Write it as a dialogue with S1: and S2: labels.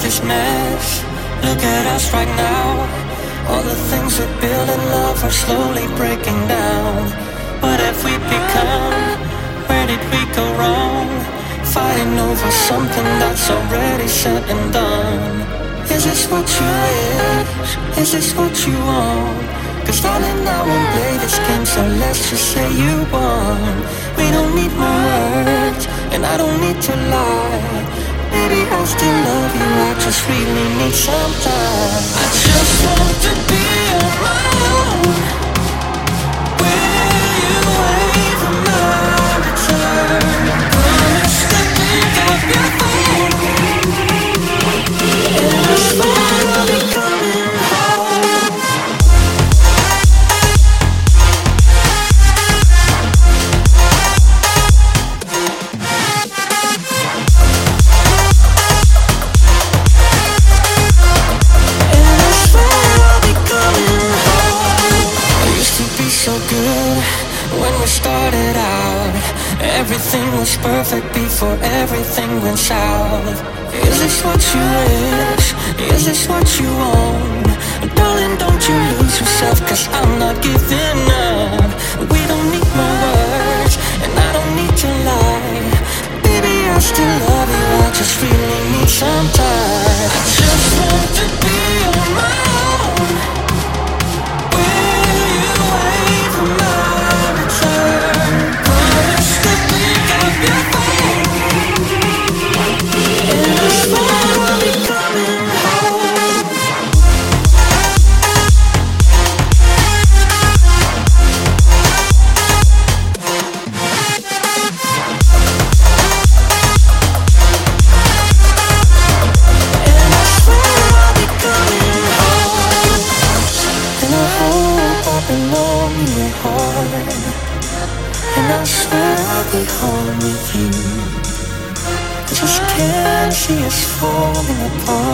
S1: this mess. Look at us right now. All the things we build in love are slowly breaking down. What have we become? Where did we go wrong? Fighting over something that's already said and done. Is this what you wish? Is this what you want? Cause darling, I won't play this game, so let's just say you won. We don't need more words, and I don't need to lie. Baby, I still love just really need some time. I just want to started out. Everything was perfect before everything went south. Is this what you wish? Is this what you want? Darling, don't you lose yourself, cause I'm not giving up. We don't need more words, and I don't need to lie. Baby, I still love you, I just really need some time. I just want to be And I swear I'll be home with you. I just can't see us falling apart.